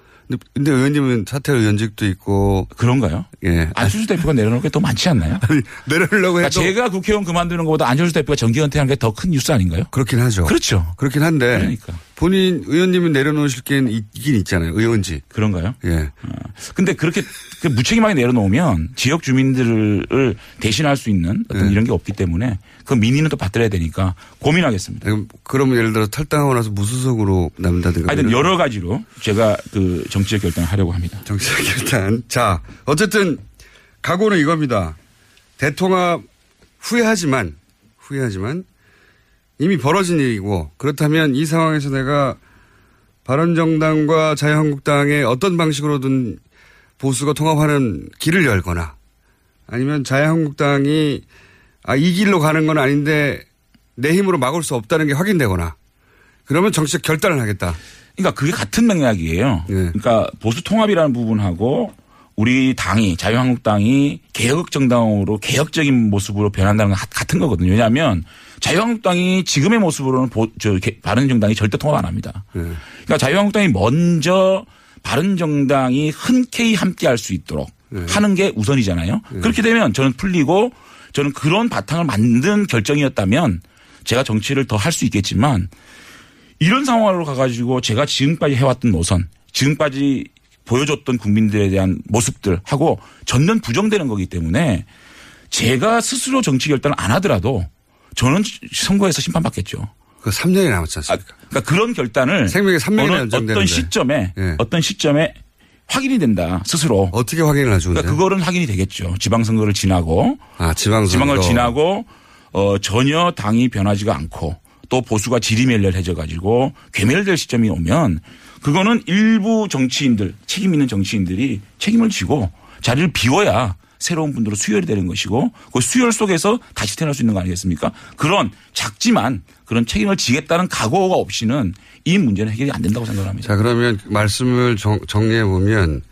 근데 의원님은 사퇴할 의원직도 있고 그런가요? 예. 안철수 대표가 내려놓을 게 더 많지 않나요? 아니, 내려놓으려고 그러니까 해도 제가 국회의원 그만두는 것보다 안철수 대표가 정기 은퇴한 게더 큰 뉴스 아닌가요? 그렇긴 하죠. 그렇죠. 그렇긴 한데 그러니까. 본인 의원님은 내려놓으실 게 있긴 있잖아요. 의원직. 그런가요? 예. 근데 그렇게 그 무책임하게 내려놓으면 지역 주민들을 대신할 수 있는 어떤 네. 이런 게 없기 때문에 그 민의는 또 받들어야 되니까 고민하겠습니다. 그럼, 그러면 예를 들어 탈당하고 나서 무소속으로 남는다든가. 하여튼 여러 가지로 제가 그 정치적 결단을 하려고 합니다. 정치적 결단. 자, 어쨌든 각오는 이겁니다. 대통합 후회하지만 후회하지만 이미 벌어진 일이고 그렇다면 이 상황에서 내가 바른정당과 자유한국당의 어떤 방식으로든 보수가 통합하는 길을 열거나 아니면 자유한국당이 아, 이 길로 가는 건 아닌데 내 힘으로 막을 수 없다는 게 확인되거나 그러면 정치적 결단을 하겠다. 그러니까 그게 같은 맥락이에요. 네. 그러니까 보수 통합이라는 부분하고 우리 당이 자유한국당이 개혁 정당으로 개혁적인 모습으로 변한다는 건 하- 같은 거거든요. 왜냐하면 자유한국당이 지금의 모습으로는 보, 저 개- 바른정당이 절대 통합 안 합니다. 네. 그러니까 자유한국당이 먼저 바른정당이 흔쾌히 함께할 수 있도록 네. 하는 게 우선이잖아요. 그렇게 되면 저는 풀리고 저는 그런 바탕을 만든 결정이었다면 제가 정치를 더 할 수 있겠지만 이런 상황으로 가가지고 제가 지금까지 해왔던 노선, 지금까지 보여줬던 국민들에 대한 모습들하고 전면 부정되는 거기 때문에 제가 스스로 정치 결단을 안 하더라도 저는 선거에서 심판받겠죠. 그 3년이 남았지 않습니까? 아, 그러니까 그런 결단을 생명의 3년이 어느, 어떤 시점에 예. 어떤 시점에 확인이 된다 스스로. 어떻게 확인을 하죠? 그러니까 그거는 확인이 되겠죠. 지방선거를 지나고 아 지방선거 지방을 지나고 어 전혀 당이 변하지가 않고 또 보수가 지리멸렬해져 가지고 괴멸될 시점이 오면 그거는 일부 정치인들 책임 있는 정치인들이 책임을 지고 자리를 비워야 새로운 분들로 수혈이 되는 것이고 그 수혈 속에서 다시 태어날 수 있는 거 아니겠습니까? 그런 작지만 그런 책임을 지겠다는 각오가 없이는 이 문제는 해결이 안 된다고 생각합니다. 자 그러면 말씀을 정, 정리해 보면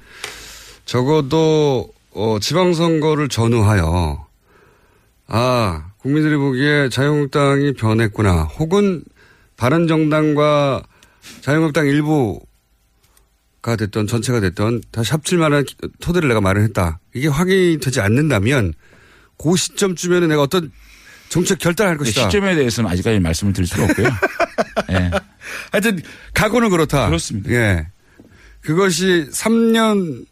적어도 어, 지방선거를 전후하여 아 국민들이 보기에 자유한국당이 변했구나 혹은 바른정당과 자유한국당 일부 가 됐던 전체가 됐던 다시 합칠 만한 토대를 내가 마련했다 이게 확인이 되지 않는다면 그 시점쯤에는 내가 어떤 정책 결단할 네, 것이다. 시점에 대해서는 아직까지 말씀을 드릴 수가 없고요. 예. 하여튼 각오는 그렇다. 그렇습니다. 예. 그것이 3년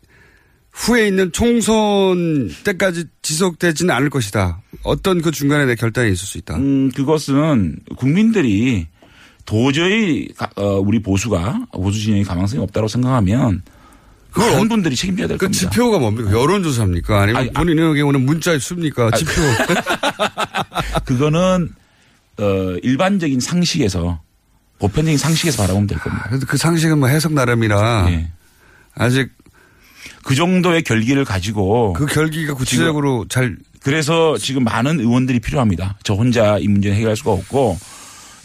후에 있는 총선 때까지 지속되지는 않을 것이다. 어떤 그 중간에 내 결단이 있을 수 있다. 음, 그것은 국민들이 도저히 가- 어, 우리 보수가 보수 진영이 가망성이 없다고 생각하면 그런 분들이 책임져야 될 그 겁니다. 지표가 뭡니까? 여론조사입니까? 아니면 아니, 아- 본인에게 오는 문자에 씁니까? 지표. 그거는 어, 일반적인 상식에서 보편적인 상식에서 바라보면 될 겁니다. 그래도 그 상식은 뭐 해석 나름이라 예. 아직 그 정도의 결기를 가지고 그 결기가 구체적으로 잘 그래서 지금 많은 의원들이 필요합니다. 저 혼자 이 문제는 해결할 수가 없고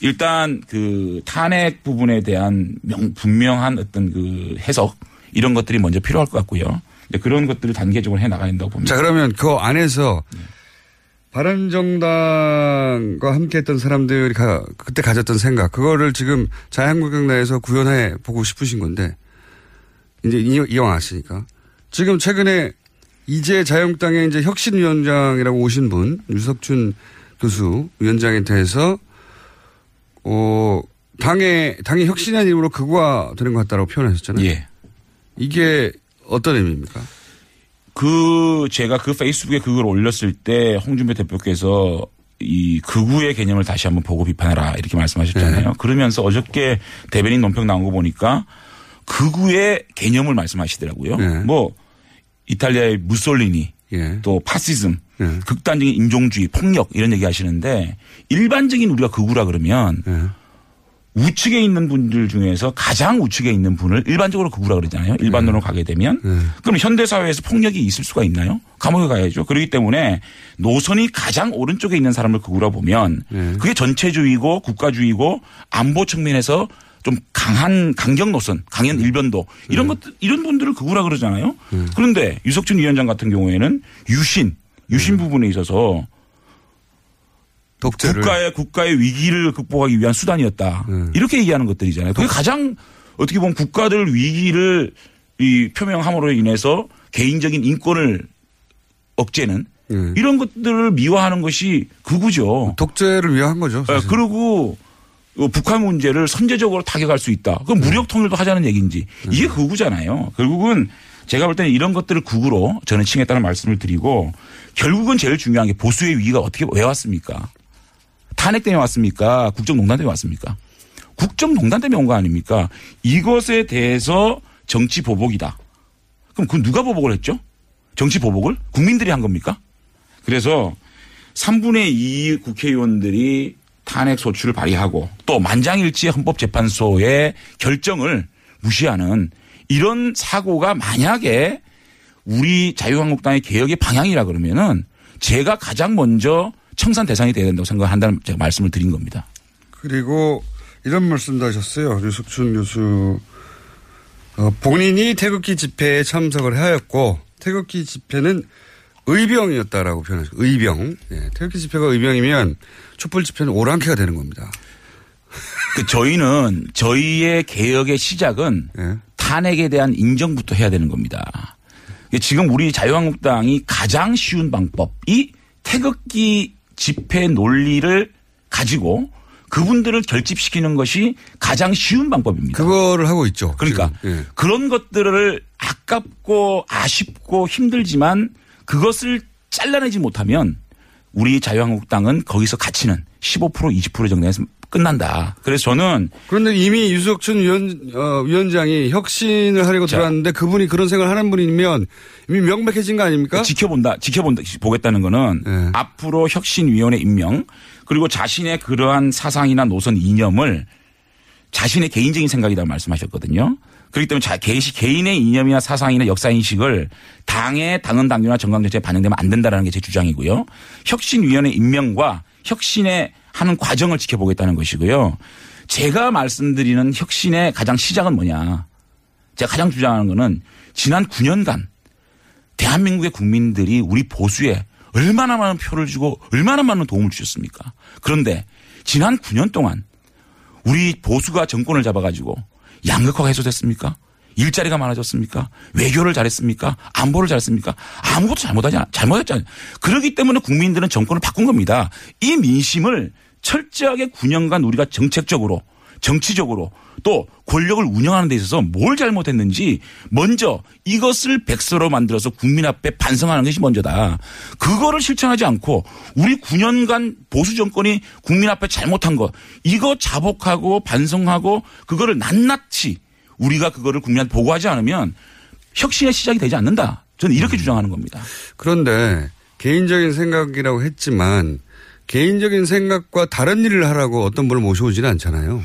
일단 그 탄핵 부분에 대한 명, 분명한 어떤 그 해석 이런 것들이 먼저 필요할 것 같고요. 그런 것들을 단계적으로 해 나가야 된다고 봅니다. 자, 그러면 그 안에서 바른정당과 함께 했던 사람들이 가, 그때 가졌던 생각, 그거를 지금 자유한국당 내에서 구현해 보고 싶으신 건데, 이제 이- 이왕 아시니까. 지금 최근에 이제 자유한국당의 이제 혁신위원장이라고 오신 분, 유석춘 교수 위원장에 대해서, 어, 당의, 당의 혁신한 이름으로 극우화 되는 것 같다고 표현하셨잖아요. 예. 이게 어떤 의미입니까? 그 제가 그 페이스북에 그걸 올렸을 때 홍준표 대표께서 이 극우의 개념을 다시 한번 보고 비판해라 이렇게 말씀하셨잖아요. 네. 그러면서 어저께 대변인 논평 나온 거 보니까 극우의 개념을 말씀하시더라고요. 네. 뭐 이탈리아의 무솔리니 예. 또 파시즘 극단적인 인종주의 폭력 이런 얘기 하시는데 일반적인 우리가 극우라 그러면 예. 우측에 있는 분들 중에서 가장 우측에 있는 분을 일반적으로 극우라 그러잖아요. 일반론으로 가게 되면 그럼 현대 사회에서 폭력이 있을 수가 있나요? 감옥에 가야죠. 그렇기 때문에 노선이 가장 오른쪽에 있는 사람을 극우라 보면 그게 전체주의고 국가주의고 안보 측면에서 좀 강한 강경 노선, 강연 일변도 이런 것들 이런 분들을 극우라 그러잖아요. 그런데 유석준 위원장 같은 경우에는 유신 유신 부분에 있어서 독재를. 국가의 국가의 위기를 극복하기 위한 수단이었다. 이렇게 얘기하는 것들이잖아요. 그게 가장 어떻게 보면 국가들 위기를 이 표명함으로 인해서 개인적인 인권을 억제는 이런 것들을 미화하는 것이 극우죠. 독재를 위한 거죠. 예, 그리고 어, 북한 문제를 선제적으로 타격할 수 있다. 그럼 무력 통일도 하자는 얘기인지 이게 극우잖아요. 결국은 제가 볼 때는 이런 것들을 극우로 저는 칭했다는 말씀을 드리고 결국은 제일 중요한 게 보수의 위기가 어떻게 왜 왔습니까? 탄핵 때문에 왔습니까? 국정농단 때문에 왔습니까? 국정농단 때문에 온 거 아닙니까? 이것에 대해서 정치 보복이다. 그럼 그 누가 보복을 했죠? 정치 보복을? 국민들이 한 겁니까? 그래서 3분의 2 국회의원들이 탄핵 소추를 발의하고 또 만장일치의 헌법재판소의 결정을 무시하는 이런 사고가 만약에 우리 자유한국당의 개혁의 방향이라 그러면은 제가 가장 먼저 청산 대상이 돼야 된다고 생각한다는 제가 말씀을 드린 겁니다. 그리고 이런 말씀도 하셨어요. 유석춘 교수. 어, 본인이 태극기 집회에 참석을 하였고 태극기 집회는 의병이었다라고 표현하셨고 의병. 예, 태극기 집회가 의병이면 촛불 집회는 오랑캐가 되는 겁니다. 그 저희는 저희의 개혁의 시작은 예. 탄핵에 대한 인정부터 해야 되는 겁니다. 지금 우리 자유한국당이 가장 쉬운 방법이 태극기 집회 논리를 가지고 그분들을 결집시키는 것이 가장 쉬운 방법입니다. 그거를 하고 있죠. 그러니까. 예. 그런 것들을 아깝고 아쉽고 힘들지만 그것을 잘라내지 못하면 우리 자유한국당은 거기서 가치는 15% 20% 정도에서 끝난다. 그래서 저는 그런데 이미 유석춘 위원, 어, 위원장이 혁신을 하려고 자. 들어왔는데 그분이 그런 생각을 하는 분이면 이미 명백해진 거 아닙니까? 지켜본다, 지켜본다, 보겠다는 거는 네. 앞으로 혁신위원회 임명 그리고 자신의 그러한 사상이나 노선 이념을 자신의 개인적인 생각이라고 말씀하셨거든요. 그렇기 때문에 자, 개- 개인의 이념이나 사상이나 역사인식을 당의 당헌 당규나 정강정책에 반영되면 안 된다는 게 제 주장이고요. 혁신위원회 임명과 혁신의 하는 과정을 지켜보겠다는 것이고요. 제가 말씀드리는 혁신의 가장 시작은 뭐냐. 제가 가장 주장하는 거는 지난 9년간 대한민국의 국민들이 우리 보수에 얼마나 많은 표를 주고 얼마나 많은 도움을 주셨습니까? 그런데 지난 9년 동안 우리 보수가 정권을 잡아가지고 양극화가 해소됐습니까? 일자리가 많아졌습니까? 외교를 잘했습니까? 안보를 잘했습니까? 아무것도 잘못하지 않, 잘못했잖아요. 그렇기 때문에 국민들은 정권을 바꾼 겁니다. 이 민심을 철저하게 9년간 우리가 정책적으로 정치적으로 또 권력을 운영하는 데 있어서 뭘 잘못했는지 먼저 이것을 백서로 만들어서 국민 앞에 반성하는 것이 먼저다. 그거를 실천하지 않고 우리 9년간 보수 정권이 국민 앞에 잘못한 거 이거 자복하고 반성하고 그거를 낱낱이 우리가 그거를 국민한테 보고하지 않으면 혁신의 시작이 되지 않는다. 저는 이렇게 주장하는 겁니다. 그런데 개인적인 생각이라고 했지만 개인적인 생각과 다른 일을 하라고 어떤 분을 모셔오지는 않잖아요.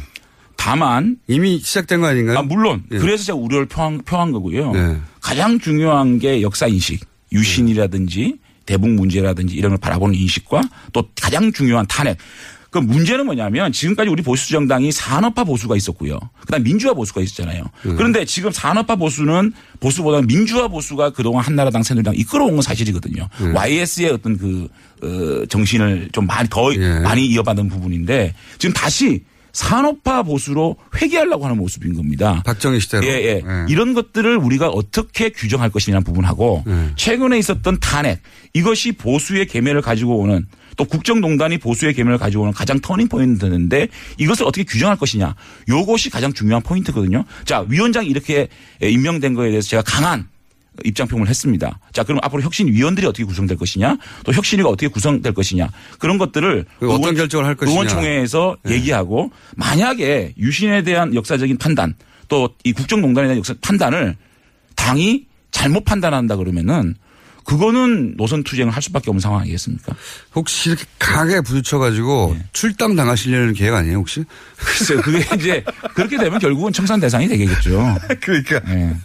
다만 이미 시작된 거 아닌가요? 아, 물론 예. 그래서 제가 우려를 표한, 표한 거고요. 네. 가장 중요한 게 역사 인식, 유신이라든지 대북 문제라든지 이런 걸 바라보는 인식과 또 가장 중요한 탄핵. 그 문제는 뭐냐면 지금까지 우리 보수 정당이 산업화 보수가 있었고요. 그다음 민주화 보수가 있었잖아요. 그런데 지금 산업화 보수는 보수보다는 민주화 보수가 그동안 한나라당 새누리당 이끌어온 건 사실이거든요. YS의 어떤 그 어, 정신을 좀 많이 더 많이 이어받은 부분인데 지금 다시 산업화 보수로 회귀하려고 하는 모습인 겁니다. 박정희 시대로. 예, 예. 이런 것들을 우리가 어떻게 규정할 것이냐는 부분하고 최근에 있었던 탄핵 이것이 보수의 계면을 가지고 오는 또 국정농단이 보수의 계면을 가지고 오는 가장 터닝 포인트인데 이것을 어떻게 규정할 것이냐 요것이 가장 중요한 포인트거든요. 자 위원장이 이렇게 임명된 거에 대해서 제가 강한 입장 표명을 했습니다. 자, 그럼 앞으로 혁신 위원들이 어떻게 구성될 것이냐, 또 혁신위가 어떻게 구성될 것이냐, 그런 것들을 그 어떤 결정을 할 것이냐. 의원총회에서 얘기하고 만약에 유신에 대한 역사적인 판단, 또 이 국정농단에 대한 역사 판단을 당이 잘못 판단한다 그러면은 그거는 노선 투쟁을 할 수밖에 없는 상황 아니겠습니까? 혹시 이렇게 강하게 부딪혀가지고 출당 당하시려는 계획 아니에요 혹시? 글쎄요. 그게 이제 그렇게 되면 결국은 청산 대상이 되겠죠. 그러니까. 네.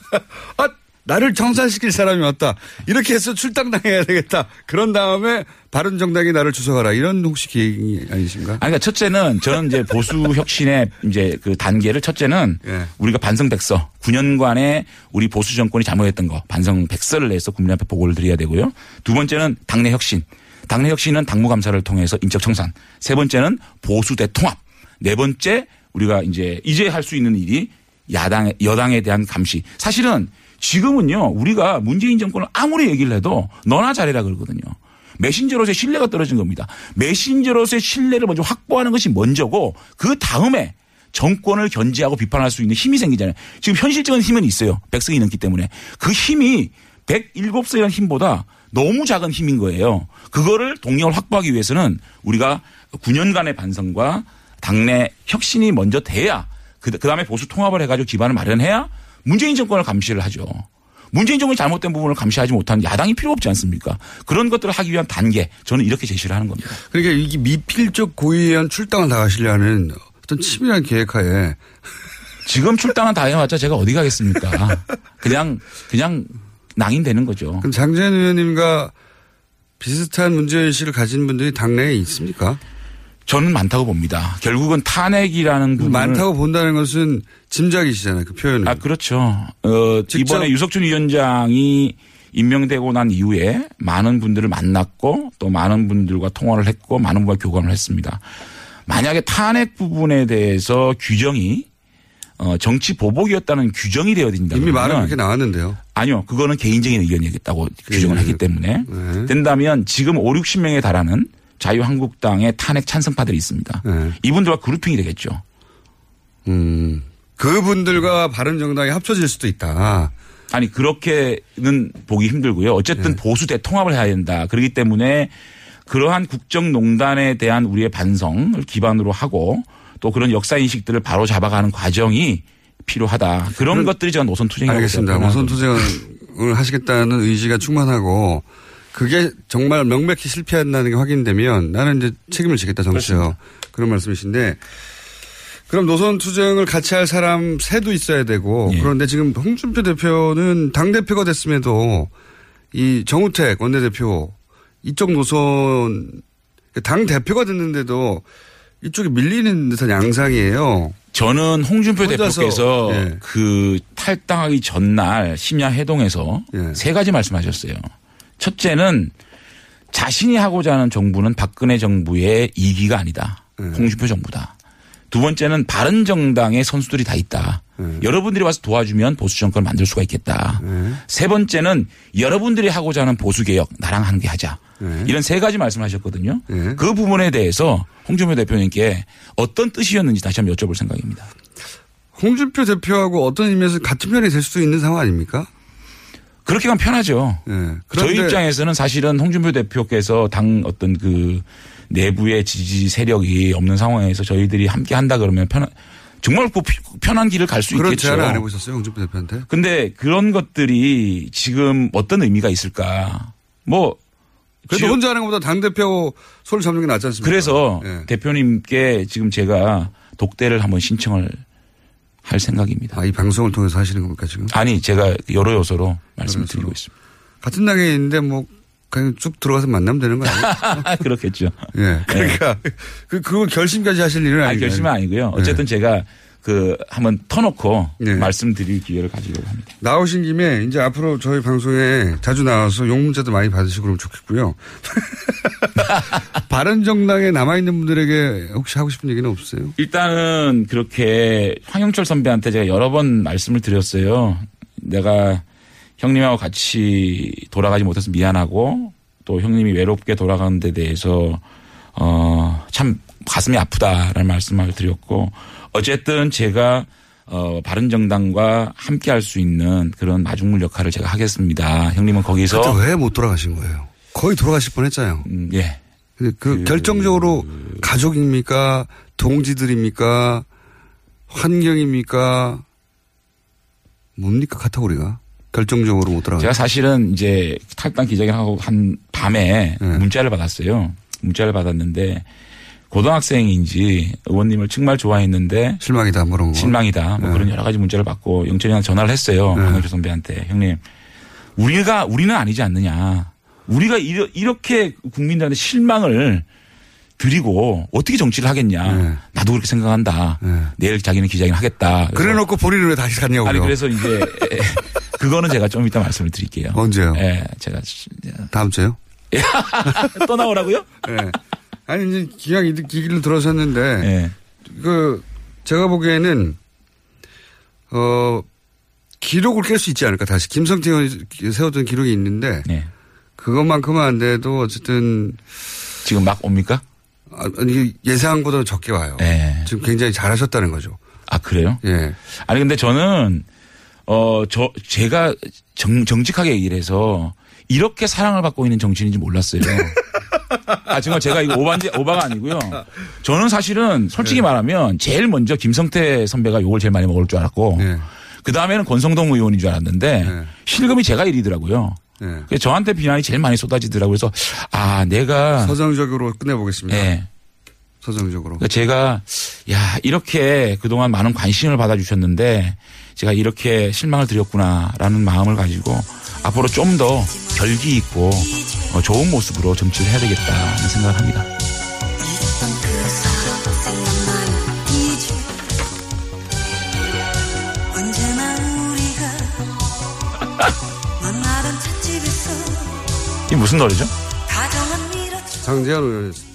아, 나를 청산시킬 사람이 왔다. 이렇게 해서 출당 당해야 되겠다. 그런 다음에 바른 정당이 나를 주석하라. 이런 혹시 계획이 아니신가? 아니, 그러니까 첫째는 저는 이제 보수 혁신의 이제 그 단계를 첫째는 예. 우리가 반성 백서 9년간의 우리 보수 정권이 잘못했던 거 반성 백서를 내서 국민 앞에 보고를 드려야 되고요. 두 번째는 당내 혁신. 당내 혁신은 당무감사를 통해서 인적 청산. 세 번째는 보수 대통합. 네 번째 우리가 이제 이제 할 수 있는 일이 야당 여당에 대한 감시. 사실은 지금은요 우리가 문재인 정권을 아무리 얘기를 해도 너나 잘해라 그러거든요. 메신저로서의 신뢰가 떨어진 겁니다. 메신저로서의 신뢰를 먼저 확보하는 것이 먼저고 그 다음에 정권을 견제하고 비판할 수 있는 힘이 생기잖아요. 지금 현실적인 힘은 있어요. 백성이 넘기 때문에. 그 힘이 107석이라는 힘보다 너무 작은 힘인 거예요. 그거를 동력을 확보하기 위해서는 우리가 9년간의 반성과 당내 혁신이 먼저 돼야 그 다음에 보수 통합을 해가지고 기반을 마련해야 문재인 정권을 감시를 하죠. 문재인 정권이 잘못된 부분을 감시하지 못하는 야당이 필요 없지 않습니까? 그런 것들을 하기 위한 단계 저는 이렇게 제시를 하는 겁니다. 그러니까 이게 미필적 고의한 출당을 당하시려는 어떤 치밀한 계획하에 지금 출당은 다 해왔자 제가 어디 가겠습니까? 그냥 그냥 낭인 되는 거죠. 그럼 장재현 의원님과 비슷한 문제의식을 가진 분들이 당내에 있습니까? 저는 많다고 봅니다. 결국은 탄핵이라는 부분 많다고 본다는 것은 짐작이시잖아요. 그 표현은. 아 그렇죠. 어, 이번에 유석준 위원장이 임명되고 난 이후에 많은 분들을 만났고 또 많은 분들과 통화를 했고 많은 분과 교감을 했습니다. 만약에 탄핵 부분에 대해서 규정이 어, 정치 보복이었다는 규정이 되어야 된다. 이미 말은 그렇게 나왔는데요. 아니요. 그거는 개인적인 의견이겠다고 규정을 했기 때문에 네. 된다면 지금 5, 60명에 달하는 자유한국당의 탄핵 찬성파들이 있습니다. 네. 이분들과 그룹핑이 되겠죠. 음. 그분들과 바른정당이 합쳐질 수도 있다. 아니 그렇게는 보기 힘들고요. 어쨌든 보수 대통합을 해야 된다. 그렇기 때문에 그러한 국정농단에 대한 우리의 반성을 기반으로 하고 또 그런 역사 인식들을 바로 잡아가는 과정이 필요하다. 그런 것들이 저는 노선 투쟁이라고 알겠습니다. 노선 투쟁을 하시겠다는 의지가 충만하고 그게 정말 명백히 실패한다는 게 확인되면 나는 이제 책임을 지겠다 정치적 그런 말씀이신데 그럼 노선 투쟁을 같이 할 사람 새도 있어야 되고 예. 그런데 지금 홍준표 대표는 당 대표가 됐음에도 이 정우택 원내대표 이쪽 노선 당 대표가 됐는데도 이쪽이 밀리는 듯한 양상이에요. 저는 홍준표 혼자서, 대표께서 예. 그 탈당하기 전날 심야 회동에서 예. 세 가지 말씀하셨어요. 첫째는 자신이 하고자 하는 정부는 박근혜 정부의 이기가 아니다. 예. 홍준표 정부다. 두 번째는 바른 정당의 선수들이 다 있다. 예. 여러분들이 와서 도와주면 보수 정권을 만들 수가 있겠다. 세 번째는 여러분들이 하고자 하는 보수 개혁 나랑 함께 하자. 예. 이런 세 가지 말씀하셨거든요. 그 부분에 대해서 홍준표 대표님께 어떤 뜻이었는지 다시 한번 여쭤볼 생각입니다. 홍준표 대표하고 어떤 의미에서 같은 편이 될 수도 있는 상황 아닙니까? 그렇게 가면 편하죠. 저희 그런데- 입장에서는 사실은 홍준표 대표께서 당 어떤 그 내부의 지지 세력이 없는 상황에서 저희들이 함께 한다 그러면 편 정말 그 피- 편한 길을 갈수 그런 있겠죠. 제안을 안 해보셨어요, 홍준표 대표한테? 근데 그런 것들이 지금 어떤 의미가 있을까? 뭐 그래도 지금- 혼자 하는 것보다 당 대표 손을 잡는 게 낫지 않습니까? 그래서 예. 대표님께 지금 제가 독대를 한번 신청을 할 생각입니다. 아, 이 방송을 통해서 하시는 겁니까, 지금? 아니 제가 여러 요소로 말씀을 드리고 있습니다. 같은 당에 있는데 뭐, 그냥 쭉 들어가서 만나면 되는 거 아니에요? 그렇겠죠. 예. 그러니까, 그, 그거 결심까지 하실 일은 아니, 아니에요. 결심은 아니고요. 어쨌든 제가 그 한번 터놓고 말씀드릴 기회를 가지려고 합니다. 나오신 김에 이제 앞으로 저희 방송에 자주 나와서 욕 문자도 많이 받으시고 그러면 좋겠고요. 바른정당에 남아있는 분들에게 혹시 하고 싶은 얘기는 없으세요? 일단은 그렇게 황영철 선배한테 제가 여러 번 말씀을 드렸어요. 내가 형님하고 같이 돌아가지 못해서 미안하고 또 형님이 외롭게 돌아가는 데 대해서 어, 참 가슴이 아프다라는 말씀을 드렸고 어쨌든 제가 어, 바른정당과 함께 할 수 있는 그런 마중물 역할을 제가 하겠습니다. 형님은 거기서 그때 왜 못 돌아가신 거예요? 거의 돌아가실 뻔 했잖아요. 예. 그, 그 결정적으로 가족입니까? 동지들입니까? 환경입니까? 뭡니까? 카테고리가? 결정적으로 못 돌아가. 제가 사실은 이제 탈당 기자회견하고 한 밤에 네. 문자를 받았어요. 문자를 받았는데 고등학생인지 의원님을 정말 좋아했는데 실망이다 뭐 그런 거. 실망이다 뭐 네. 그런 여러 가지 문자를 받고 영철이한테 전화를 했어요. 네. 강영철 선배한테 형님 우리가 우리는 아니지 않느냐. 우리가 이러, 이렇게 국민들한테 실망을 드리고 어떻게 정치를 하겠냐. 나도 그렇게 생각한다. 내일 자기는 기자회견 하겠다. 그래 놓고 본인은 왜 다시 갔냐고요. 아니 그래서 이제 그거는 제가 좀 이따 말씀을 드릴게요. 언제요? 예, 제가 다음 주에요? 또 나오라고요? 예. 아니 이제 기왕 이 기기를 들어섰는데 예. 그 제가 보기에는 어 기록을 깰 수 있지 않을까 다시 김성태 의원이 세웠던 기록이 있는데 네. 그것만큼은 안 돼도 어쨌든 지금 막 옵니까? 아, 아니 예상보다는 적게 와요. 예. 지금 굉장히 잘하셨다는 거죠. 아 그래요? 예. 아니 근데 저는 어 저 제가 정, 정직하게 얘기를 해서 이렇게 사랑을 받고 있는 정치인인지 몰랐어요. 아 정말 제가 이거 오바인지 오바가 아니고요. 저는 사실은 솔직히 말하면 제일 먼저 김성태 선배가 욕을 제일 많이 먹을 줄 알았고 그 다음에는 권성동 의원인 줄 알았는데 실금이 제가 1위더라고요. 예. 그래서 저한테 비난이 제일 많이 쏟아지더라고요. 그래서 아 내가 서정적으로 끝내보겠습니다. 예. 서정적으로. 그러니까 제가 야 이렇게 그동안 많은 관심을 받아주셨는데 제가 이렇게 실망을 드렸구나라는 마음을 가지고 앞으로 좀 더 결기 있고 어, 좋은 모습으로 정치를 해야 되겠다는 생각을 합니다. 이게 무슨 노래죠? 장재현 의원이었습니다.